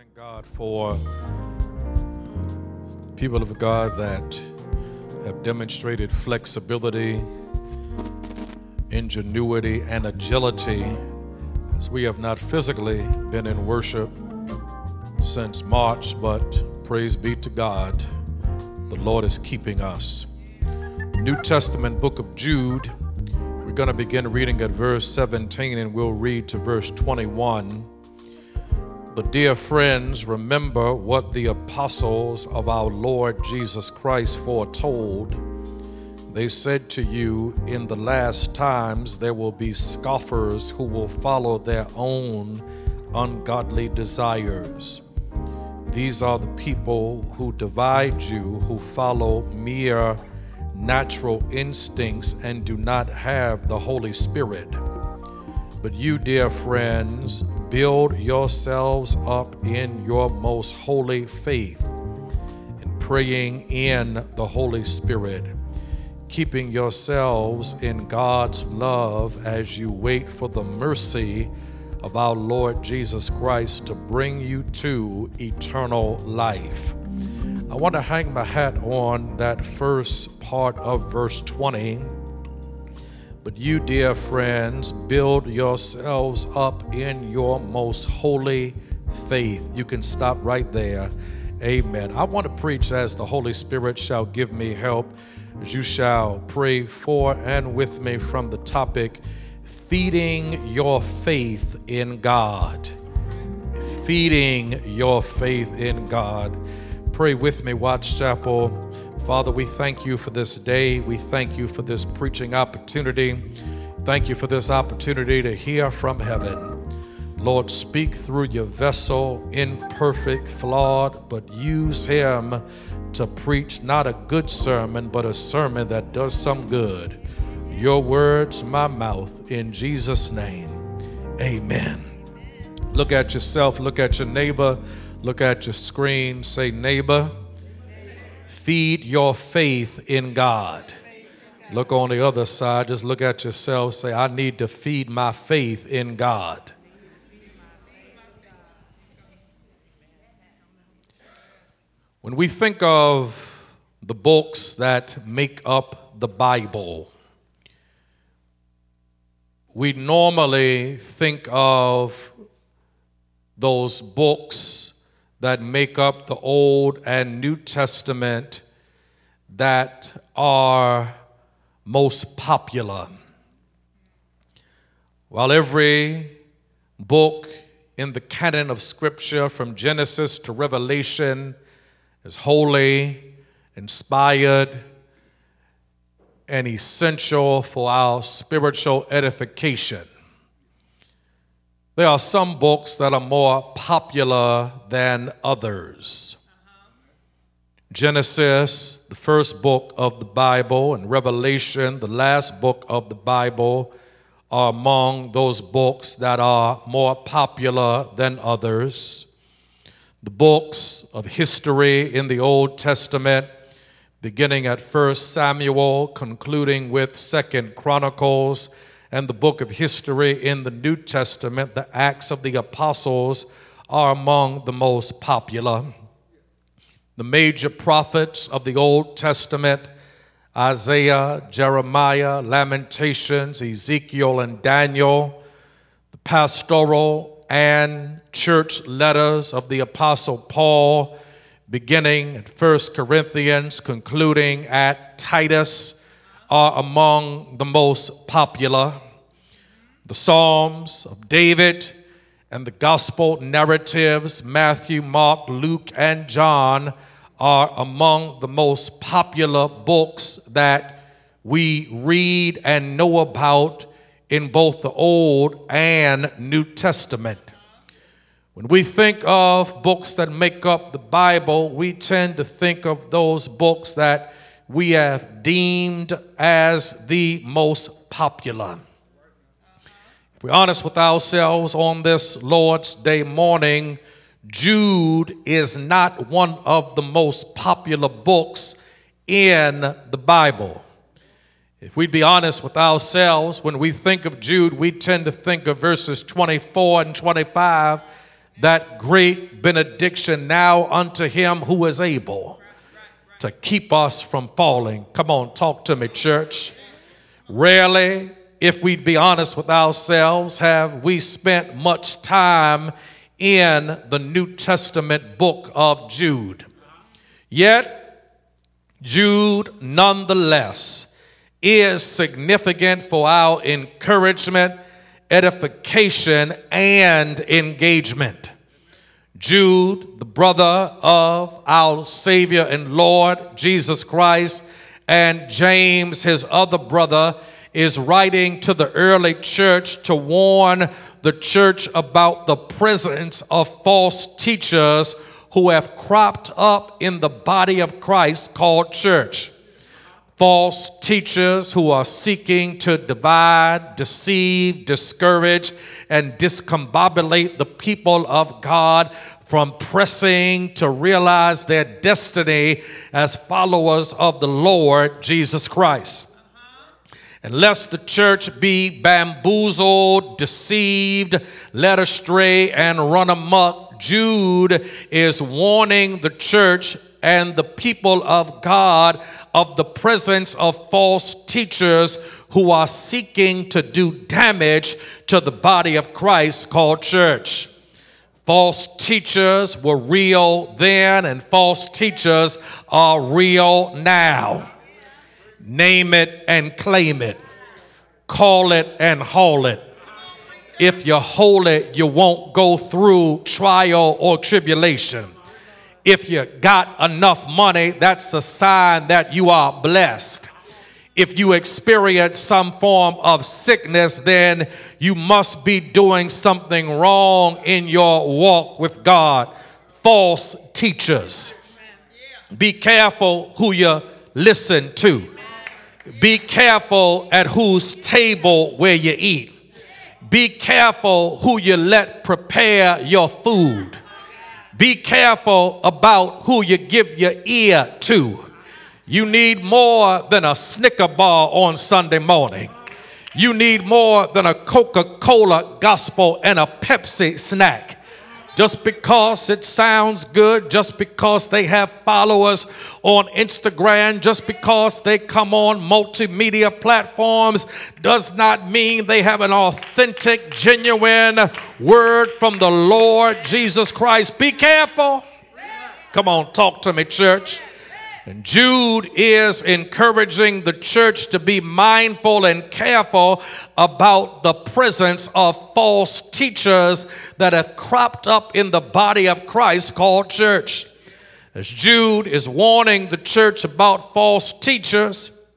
thank God for people of God that have demonstrated flexibility, ingenuity, and agility as we have not physically been in worship since March, but praise be to God, the Lord is keeping us. New Testament book of Jude, we're going to begin reading at verse 17 and we'll read to verse 21. But, dear friends, remember what the apostles of our Lord Jesus Christ foretold. They said to you, In the last times there will be scoffers who will follow their own ungodly desires. These are the people who divide you, who follow mere natural instincts and do not have the Holy Spirit. But you, dear friends, build yourselves up in your most holy faith and praying in the Holy Spirit, keeping yourselves in God's love as you wait for the mercy of our Lord Jesus Christ to bring you to eternal life. I want to hang my hat on that first part of verse 20 but you, dear friends, build yourselves up in your most holy faith. You can stop right there. Amen. I want to preach as the Holy Spirit shall give me help, as you shall pray for and with me from the topic feeding your faith in God. Feeding your faith in God. Pray with me, Waugh Chapel. Father, we thank you for this day. We thank you for this preaching opportunity. Thank you for this opportunity to hear from heaven. Lord, speak through your vessel, imperfect, flawed, but use him to preach not a good sermon, but a sermon that does some good. Your words, my mouth, in Jesus' name. Amen. Look at yourself, look at your neighbor, look at your screen, say, neighbor Feed your faith in God. Look on the other side, just look at yourself, say, I need to feed my faith in God. When we think of the books that make up the Bible, we normally think of those books that make up the Old and New Testament that are most popular. While every book in the canon of Scripture from Genesis to Revelation is holy, inspired, and essential for our spiritual edification. There are some books that are more popular than others. Genesis, the first book of the Bible, and Revelation, the last book of the Bible, are among those books that are more popular than others. The books of history in the Old Testament, beginning at 1 Samuel, concluding with 2nd Chronicles, and the book of history in the New Testament, the Acts of the Apostles, are among the most popular. The major prophets of the Old Testament, Isaiah, Jeremiah, Lamentations, Ezekiel, and Daniel, the pastoral and church letters of the Apostle Paul, beginning at 1 Corinthians, concluding at Titus, are among the most popular. The Psalms of David and the gospel narratives, Matthew, Mark, Luke, and John, are among the most popular books that we read and know about in both the Old and New Testament. When we think of books that make up the Bible, we tend to think of those books that we have deemed as the most popular. If we're honest with ourselves on this Lord's Day morning, Jude is not one of the most popular books in the Bible. If we'd be honest with ourselves, when we think of Jude, we tend to think of verses 24 and 25 that great benediction now unto him who is able to keep us from falling. Come on, talk to me, church. Rarely, if we'd be honest with ourselves, have we spent much time in the New Testament book of Jude. Yet, Jude, nonetheless, is significant for our encouragement, edification, and engagement. Jude, the brother of our Savior and Lord Jesus Christ, and James, his other brother, is writing to the early church to warn the church about the presence of false teachers who have cropped up in the body of Christ called church. False teachers who are seeking to divide, deceive, discourage, and discombobulate the people of God from pressing to realize their destiny as followers of the Lord Jesus Christ. And lest the church be bamboozled, deceived, led astray, and run amok, Jude is warning the church and the people of God of the presence of false teachers who are seeking to do damage to the body of Christ called church. False teachers were real then, and false teachers are real now. Name it and claim it. Call it and haul it. If you hold it, you won't go through trial or tribulation. If you got enough money, that's a sign that you are blessed. If you experience some form of sickness, then you must be doing something wrong in your walk with God. False teachers. Be careful who you listen to. Be careful at whose table where you eat. Be careful who you let prepare your food. Be careful about who you give your ear to. You need more than a Snicker bar on Sunday morning. You need more than a Coca Cola gospel and a Pepsi snack just because it sounds good, just because they have followers on Instagram, just because they come on multimedia platforms, does not mean they have an authentic, genuine word from the Lord Jesus Christ. Be careful. Come on, talk to me, church. And Jude is encouraging the church to be mindful and careful about the presence of false teachers that have cropped up in the body of Christ called church. As Jude is warning the church about false teachers,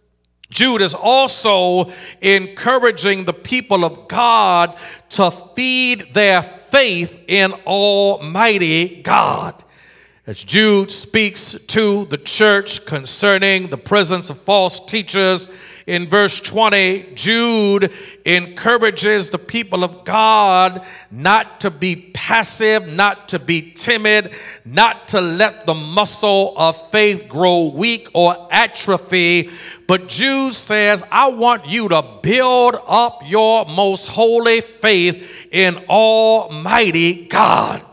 Jude is also encouraging the people of God to feed their faith in Almighty God. As Jude speaks to the church concerning the presence of false teachers, in verse 20, Jude encourages the people of God not to be passive, not to be timid, not to let the muscle of faith grow weak or atrophy. But Jude says, I want you to build up your most holy faith in Almighty God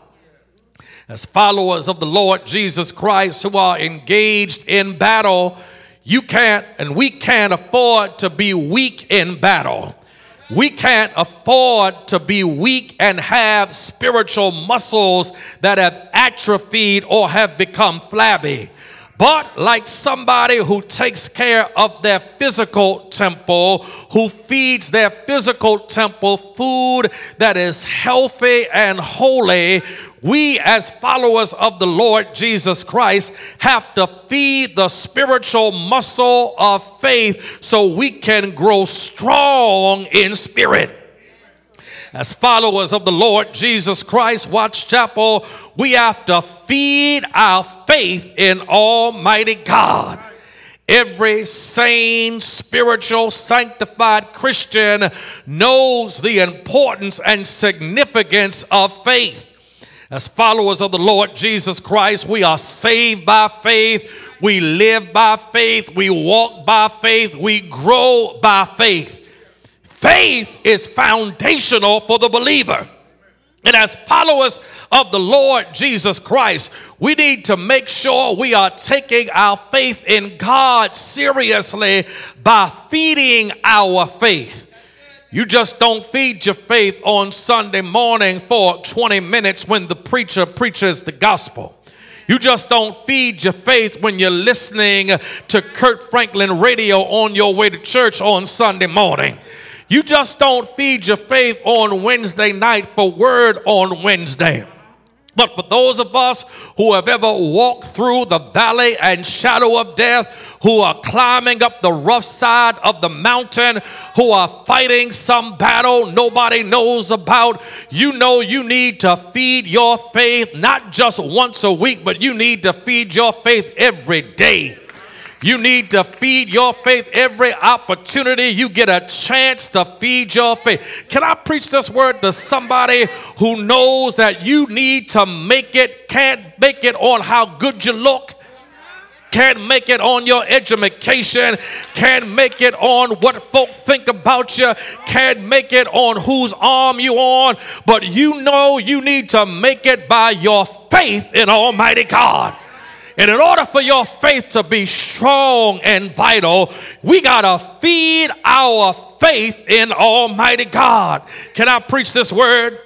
as followers of the Lord Jesus Christ who are engaged in battle, you can't and we can't afford to be weak in battle. We can't afford to be weak and have spiritual muscles that have atrophied or have become flabby. But like somebody who takes care of their physical temple, who feeds their physical temple food that is healthy and holy, we as followers of the Lord Jesus Christ have to feed the spiritual muscle of faith so we can grow strong in spirit. As followers of the Lord Jesus Christ, Waugh Chapel, we have to feed our faith in Almighty God. Every sane, spiritual, sanctified Christian knows the importance and significance of faith. As followers of the Lord Jesus Christ, we are saved by faith, we live by faith, we walk by faith, we grow by faith. Faith is foundational for the believer. And as followers of the Lord Jesus Christ, we need to make sure we are taking our faith in God seriously by feeding our faith. You just don't feed your faith on Sunday morning for 20 minutes when the preacher preaches the gospel. You just don't feed your faith when you're listening to Kirk Franklin radio on your way to church on Sunday morning. You just don't feed your faith on Wednesday night for word on Wednesday. But for those of us who have ever walked through the valley and shadow of death, who are climbing up the rough side of the mountain, who are fighting some battle nobody knows about, you know you need to feed your faith not just once a week, but you need to feed your faith every day. You need to feed your faith every opportunity you get a chance to feed your faith. Can I preach this word to somebody who knows that you need to make it, can't make it on how good you look? Can't make it on your education. Can't make it on what folk think about you. Can't make it on whose arm you on. But you know you need to make it by your faith in Almighty God. And in order for your faith to be strong and vital, we got to feed our faith in Almighty God. Can I preach this word?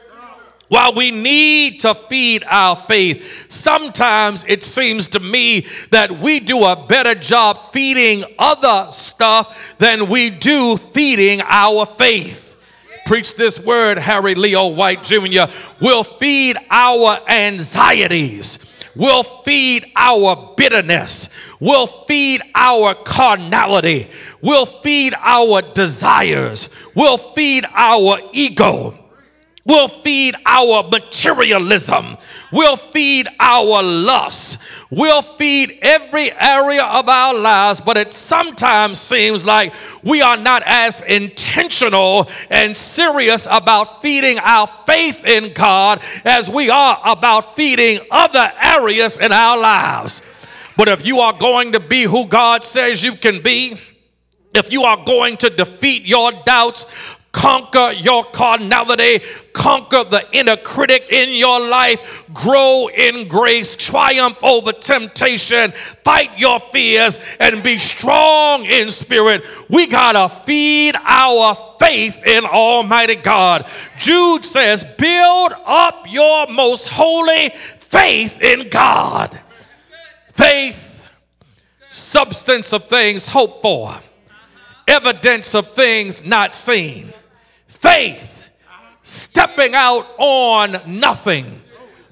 While we need to feed our faith, sometimes it seems to me that we do a better job feeding other stuff than we do feeding our faith. Preach this word, Harry Leo White Jr. will feed our anxieties will feed our bitterness, will feed our carnality, will feed our desires, will feed our ego, will feed our materialism, will feed our lust, will feed every area of our lives, but it sometimes seems like we are not as intentional and serious about feeding our faith in God as we are about feeding other areas in our lives. But if you are going to be who God says you can be, if you are going to defeat your doubts, conquer your carnality, conquer the inner critic in your life, grow in grace, triumph over temptation, fight your fears, and be strong in spirit. We gotta feed our faith in Almighty God. Jude says, build up your most holy faith in God. Faith, substance of things hoped for, evidence of things not seen faith, stepping out on nothing,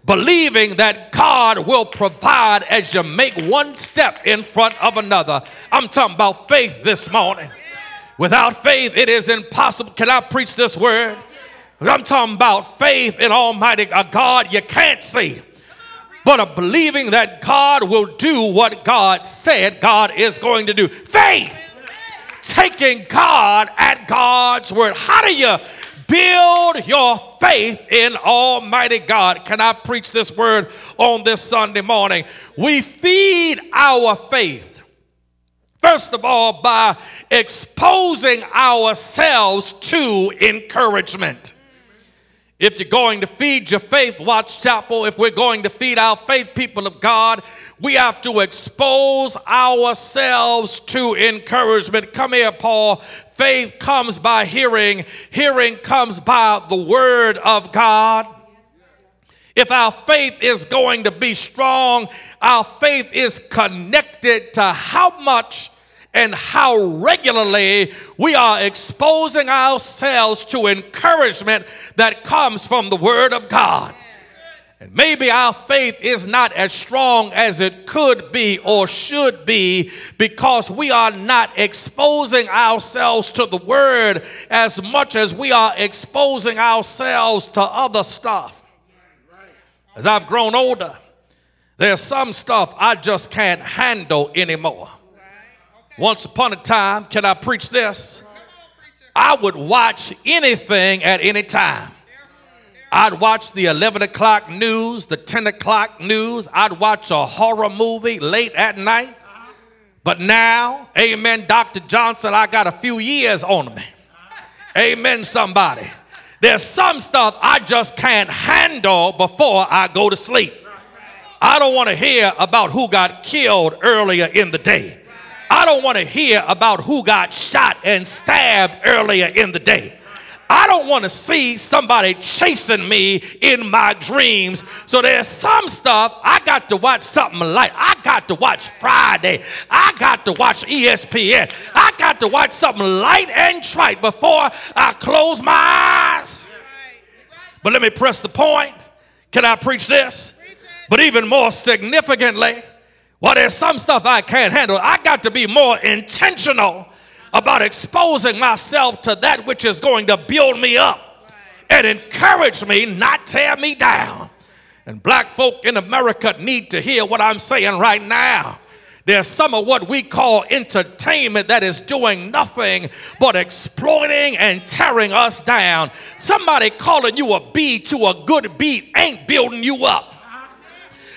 believing that God will provide as you make one step in front of another. I'm talking about faith this morning. Without faith, it is impossible. Can I preach this word? I'm talking about faith in Almighty God you can't see, but a believing that God will do what God said God is going to do. Faith taking God at God's word. How do you build your faith in Almighty God? Can I preach this word on this Sunday morning? We feed our faith, first of all, by exposing ourselves to encouragement. If you're going to feed your faith, Waugh Chapel, if we're going to feed our faith, people of God, we have to expose ourselves to encouragement. Come here, Paul. Faith comes by hearing, hearing comes by the word of God. If our faith is going to be strong, our faith is connected to how much and how regularly we are exposing ourselves to encouragement that comes from the Word of God. And maybe our faith is not as strong as it could be or should be because we are not exposing ourselves to the word as much as we are exposing ourselves to other stuff. As I've grown older, there's some stuff I just can't handle anymore. Once upon a time, can I preach this? I would watch anything at any time. I'd watch the 11 o'clock news, the 10 o'clock news. I'd watch a horror movie late at night. But now, amen, Dr. Johnson, I got a few years on me. Amen, somebody. There's some stuff I just can't handle before I go to sleep. I don't want to hear about who got killed earlier in the day. I don't want to hear about who got shot and stabbed earlier in the day. I don't want to see somebody chasing me in my dreams. So there's some stuff I got to watch something like I got to watch Friday. I got to watch ESPN. I got to watch something light and trite before I close my eyes. But let me press the point. Can I preach this? But even more significantly, well, there's some stuff I can't handle. I got to be more intentional about exposing myself to that which is going to build me up and encourage me, not tear me down. And black folk in America need to hear what I'm saying right now. There's some of what we call entertainment that is doing nothing but exploiting and tearing us down. Somebody calling you a B to a good beat ain't building you up.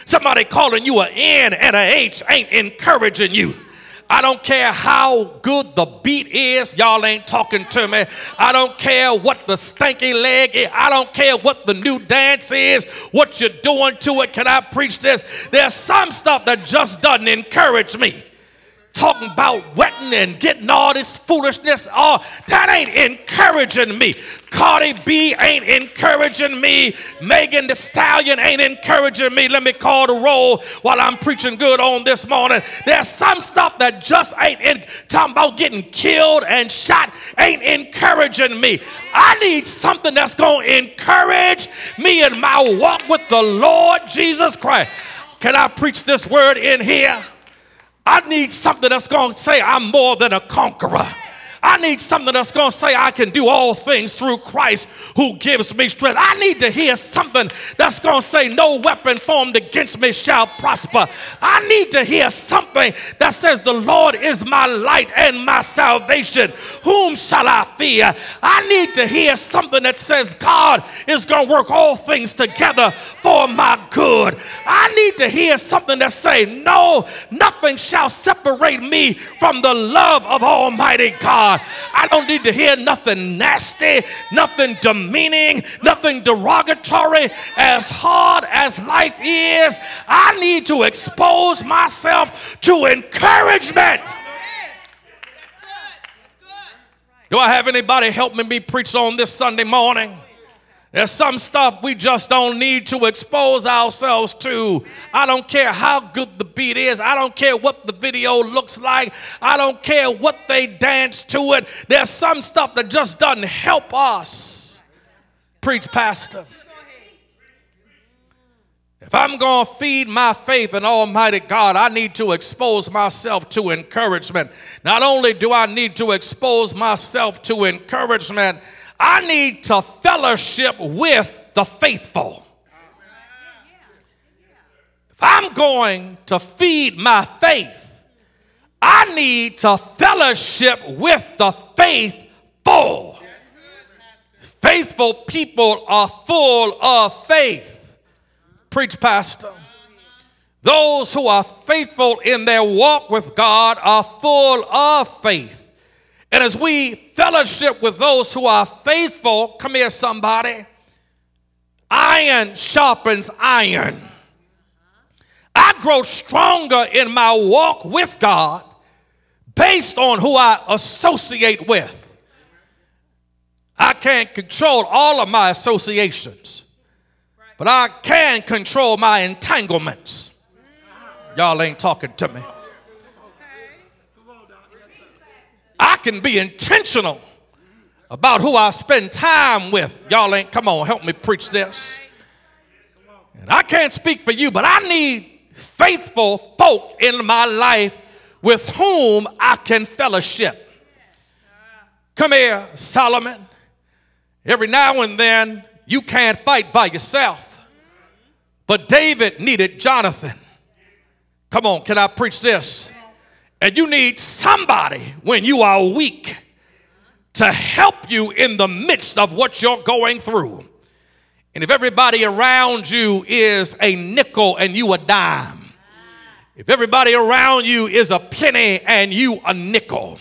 Somebody calling you an N and a H ain't encouraging you. I don't care how good the beat is. Y'all ain't talking to me. I don't care what the stanky leg is. I don't care what the new dance is, what you're doing to it. Can I preach this? There's some stuff that just doesn't encourage me talking about wetting and getting all this foolishness. Oh, that ain't encouraging me. Cardi B ain't encouraging me. Megan Thee Stallion ain't encouraging me. Let me call the roll while I'm preaching good on this morning. There's some stuff that just ain't in, talking about getting killed and shot ain't encouraging me. I need something that's going to encourage me in my walk with the Lord Jesus Christ. Can I preach this word in here? I need something that's going to say I'm more than a conqueror. I need something that's going to say I can do all things through Christ who gives me strength. I need to hear something that's going to say no weapon formed against me shall prosper. I need to hear something that says the Lord is my light and my salvation. Whom shall I fear? I need to hear something that says God is going to work all things together for my good. I need to hear something that say no, nothing shall separate me from the love of Almighty God. I don't need to hear nothing nasty, nothing demeaning, nothing derogatory. As hard as life is, I need to expose myself to encouragement. Do I have anybody helping me preach on this Sunday morning? There's some stuff we just don't need to expose ourselves to. I don't care how good the beat is. I don't care what the video looks like. I don't care what they dance to it. There's some stuff that just doesn't help us. Preach, Pastor. If I'm going to feed my faith in Almighty God, I need to expose myself to encouragement. Not only do I need to expose myself to encouragement, I need to fellowship with the faithful. If I'm going to feed my faith, I need to fellowship with the faithful. Faithful people are full of faith. Preach, Pastor. Those who are faithful in their walk with God are full of faith. And as we fellowship with those who are faithful, come here, somebody, iron sharpens iron. I grow stronger in my walk with God based on who I associate with. I can't control all of my associations, but I can control my entanglements. Y'all ain't talking to me. I can be intentional about who I spend time with. Y'all ain't, come on, help me preach this. And I can't speak for you, but I need faithful folk in my life with whom I can fellowship. Come here, Solomon. Every now and then, you can't fight by yourself. But David needed Jonathan. Come on, can I preach this? And you need somebody when you are weak to help you in the midst of what you're going through. And if everybody around you is a nickel and you a dime, if everybody around you is a penny and you a nickel,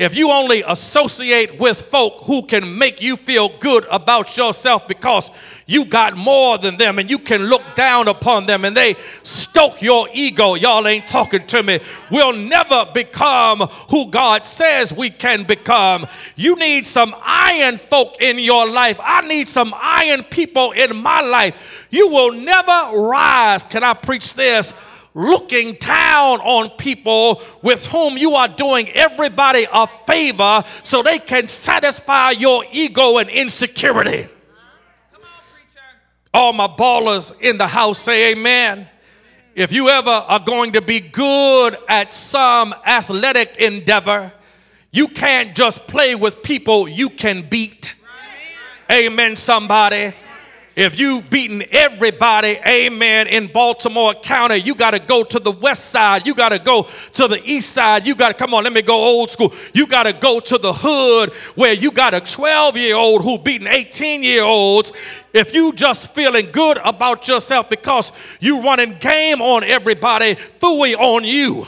if you only associate with folk who can make you feel good about yourself because you got more than them and you can look down upon them and they stoke your ego, y'all ain't talking to me. We'll never become who God says we can become. You need some iron folk in your life. I need some iron people in my life. You will never rise. Can I preach this? Looking down on people with whom you are doing everybody a favor so they can satisfy your ego and insecurity. All my ballers in the house say amen. If you ever are going to be good at some athletic endeavor, you can't just play with people you can beat. Amen, somebody. If you beaten everybody, amen, in Baltimore County, you got to go to the west side. You got to go to the east side. You got to, come on, let me go old school. You got to go to the hood where you got a 12 year old who beaten 18 year olds. If you just feeling good about yourself because you running game on everybody, fooey on you.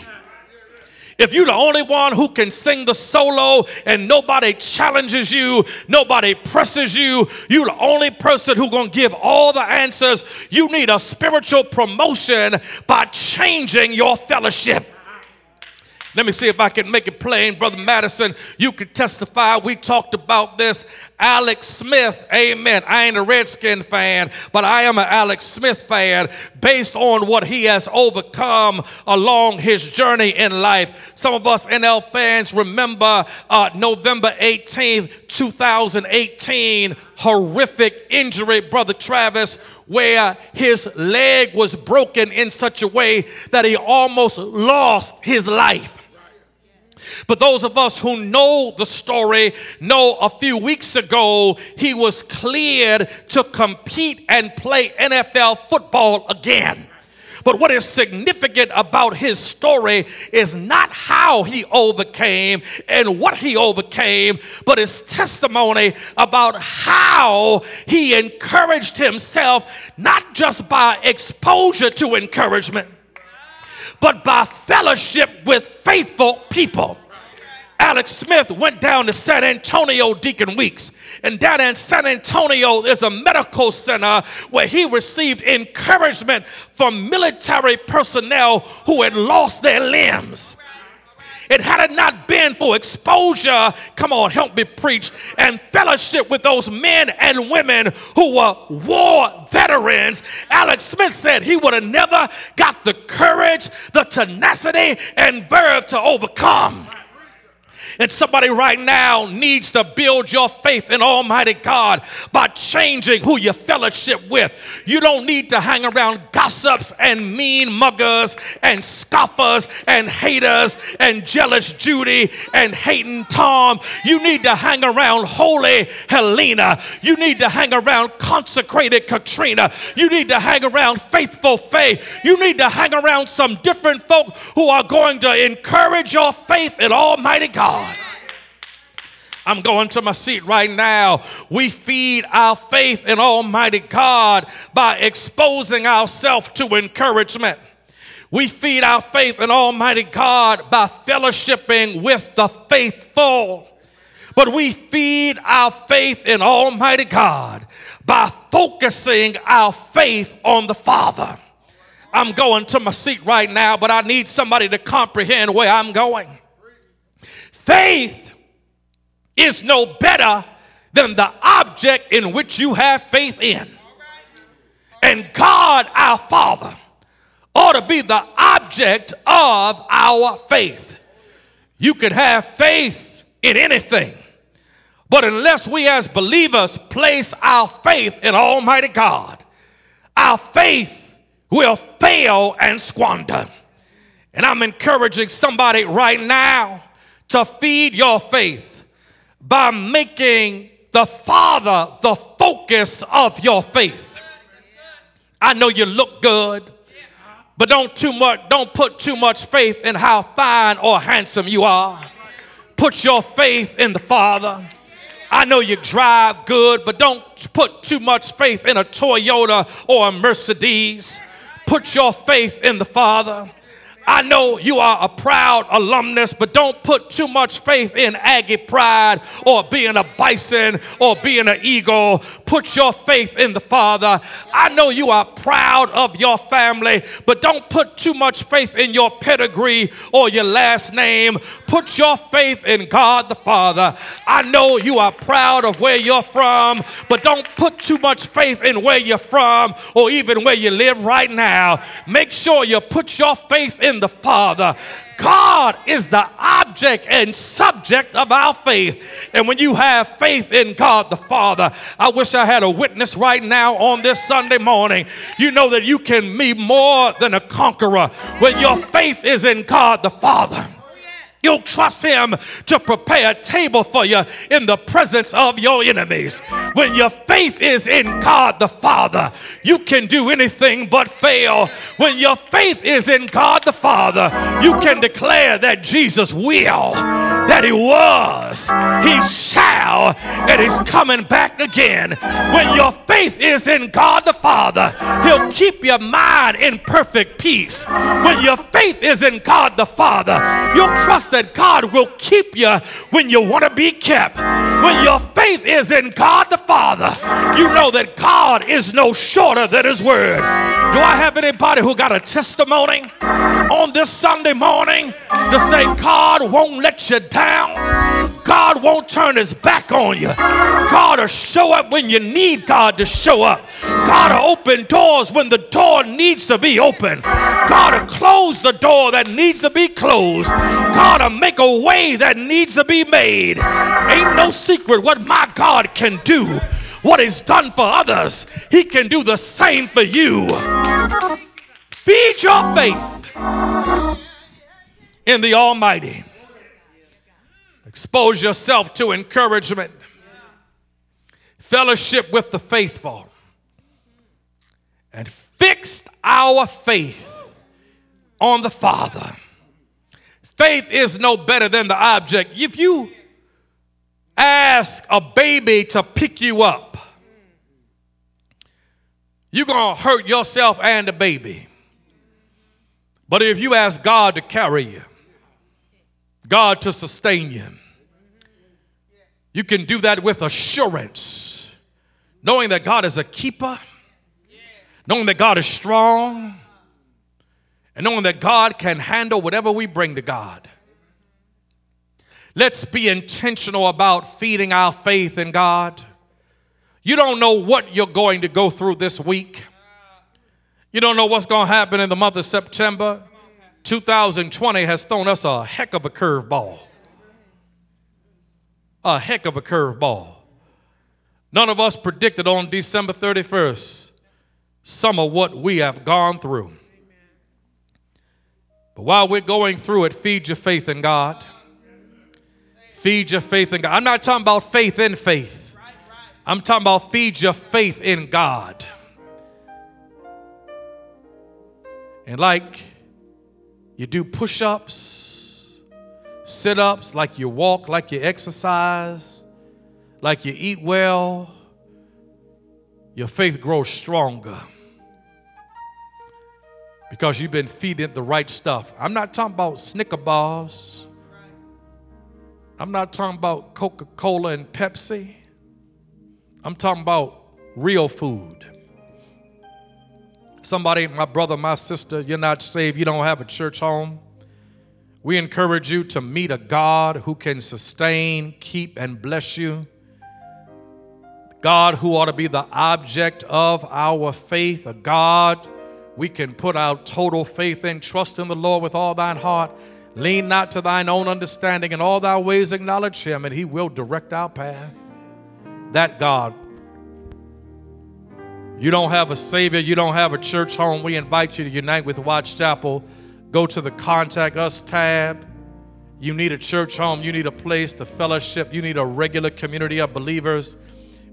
If you're the only one who can sing the solo and nobody challenges you, nobody presses you, you're the only person who's going to give all the answers, you need a spiritual promotion by changing your fellowship. Let me see if I can make it plain. Brother Madison, you can testify. We talked about this. Alex Smith, amen. I ain't a Redskin fan, but I am an Alex Smith fan based on what he has overcome along his journey in life. Some of us NL fans remember uh, November 18th, 2018, horrific injury, Brother Travis, where his leg was broken in such a way that he almost lost his life. But those of us who know the story know a few weeks ago he was cleared to compete and play NFL football again. But what is significant about his story is not how he overcame and what he overcame, but his testimony about how he encouraged himself, not just by exposure to encouragement, but by fellowship with faithful people. Alex Smith went down to San Antonio Deacon Weeks. And down in San Antonio, there's a medical center where he received encouragement from military personnel who had lost their limbs. It had it not been for exposure, come on, help me preach, and fellowship with those men and women who were war veterans, Alex Smith said he would have never got the courage, the tenacity, and verve to overcome. And somebody right now needs to build your faith in Almighty God by changing who you fellowship with. You don't need to hang around gossips and mean muggers and scoffers and haters and jealous Judy and hating Tom. You need to hang around holy Helena. You need to hang around consecrated Katrina. You need to hang around faithful faith. You need to hang around some different folk who are going to encourage your faith in Almighty God. I'm going to my seat right now. We feed our faith in Almighty God by exposing ourselves to encouragement. We feed our faith in Almighty God by fellowshipping with the faithful. But we feed our faith in Almighty God by focusing our faith on the Father. I'm going to my seat right now, but I need somebody to comprehend where I'm going. Faith is no better than the object in which you have faith in. And God, our Father, ought to be the object of our faith. You could have faith in anything, but unless we as believers place our faith in Almighty God, our faith will fail and squander. And I'm encouraging somebody right now to feed your faith by making the Father the focus of your faith. I know you look good, but don't too much don't put too much faith in how fine or handsome you are. Put your faith in the Father. I know you drive good, but don't put too much faith in a Toyota or a Mercedes. Put your faith in the Father. I know you are a proud alumnus, but don't put too much faith in Aggie pride or being a bison or being an eagle. Put your faith in the Father. I know you are proud of your family, but don't put too much faith in your pedigree or your last name. Put your faith in God the Father. I know you are proud of where you're from, but don't put too much faith in where you're from or even where you live right now. Make sure you put your faith in the Father. God is the object and subject of our faith. And when you have faith in God the Father, I wish I had a witness right now on this Sunday morning. You know that you can be more than a conqueror when your faith is in God the Father. You'll trust him to prepare a table for you in the presence of your enemies. When your faith is in God the Father, you can do anything but fail. When your faith is in God the Father, you can declare that Jesus will, that he was, he shall, and he's coming back again. When your faith is in God the Father, he'll keep your mind in perfect peace. When your faith is in God the Father, you'll trust that God will keep you when you want to be kept. When your faith is in God the Father, you know that God is no shorter than His word. Do I have anybody who got a testimony on this Sunday morning to say God won't let you down? God won't turn his back on you. God will show up when you need God to show up. God will open doors when the door needs to be open. God will close the door that needs to be closed. God will make a way that needs to be made. Ain't no secret what my God can do. What He's done for others, He can do the same for you. Feed your faith in the Almighty. Expose yourself to encouragement, fellowship with the faithful, and fixed our faith on the Father. Faith is no better than the object. If you ask a baby to pick you up, you're going to hurt yourself and the baby. But if you ask God to carry you, God to sustain you, you can do that with assurance, knowing that God is a keeper, knowing that God is strong, and knowing that God can handle whatever we bring to God. Let's be intentional about feeding our faith in God. You don't know what you're going to go through this week. You don't know what's going to happen in the month of September. 2020 has thrown us a heck of a curveball a heck of a curveball. None of us predicted on December 31st some of what we have gone through. But while we're going through it, feed your faith in God. Feed your faith in God. I'm not talking about faith in faith. I'm talking about feed your faith in God. And like you do push ups, sit ups, like you walk, like you exercise, like you eat well, your faith grows stronger because you've been feeding the right stuff. I'm not talking about Snicker bars. I'm not talking about Coca Cola and Pepsi. I'm talking about real food. Somebody, my brother, my sister, you're not saved, you don't have a church home. We encourage you to meet a God who can sustain, keep, and bless you. God who ought to be the object of our faith, a God we can put our total faith and Trust in the Lord with all thine heart. Lean not to thine own understanding. In all thy ways acknowledge him, and he will direct our path. That God. You don't have a Savior, you don't have a church home. We invite you to unite with Waugh Chapel Go to the Contact Us tab. You need a church home, you need a place to fellowship, you need a regular community of believers.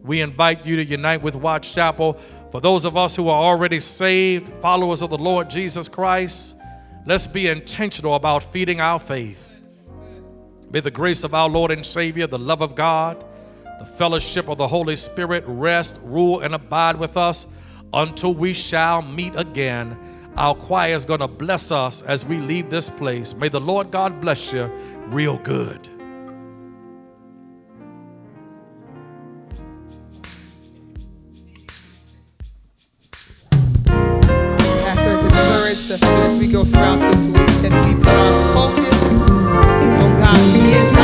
We invite you to unite with Waugh Chapel. For those of us who are already saved, followers of the Lord Jesus Christ, let's be intentional about feeding our faith. May the grace of our Lord and Savior, the love of God, the fellowship of the Holy Spirit rest, rule, and abide with us until we shall meet again. Our choir is going to bless us as we leave this place. May the Lord God bless you real good. Us as we go throughout this week that we put our focus on God. He is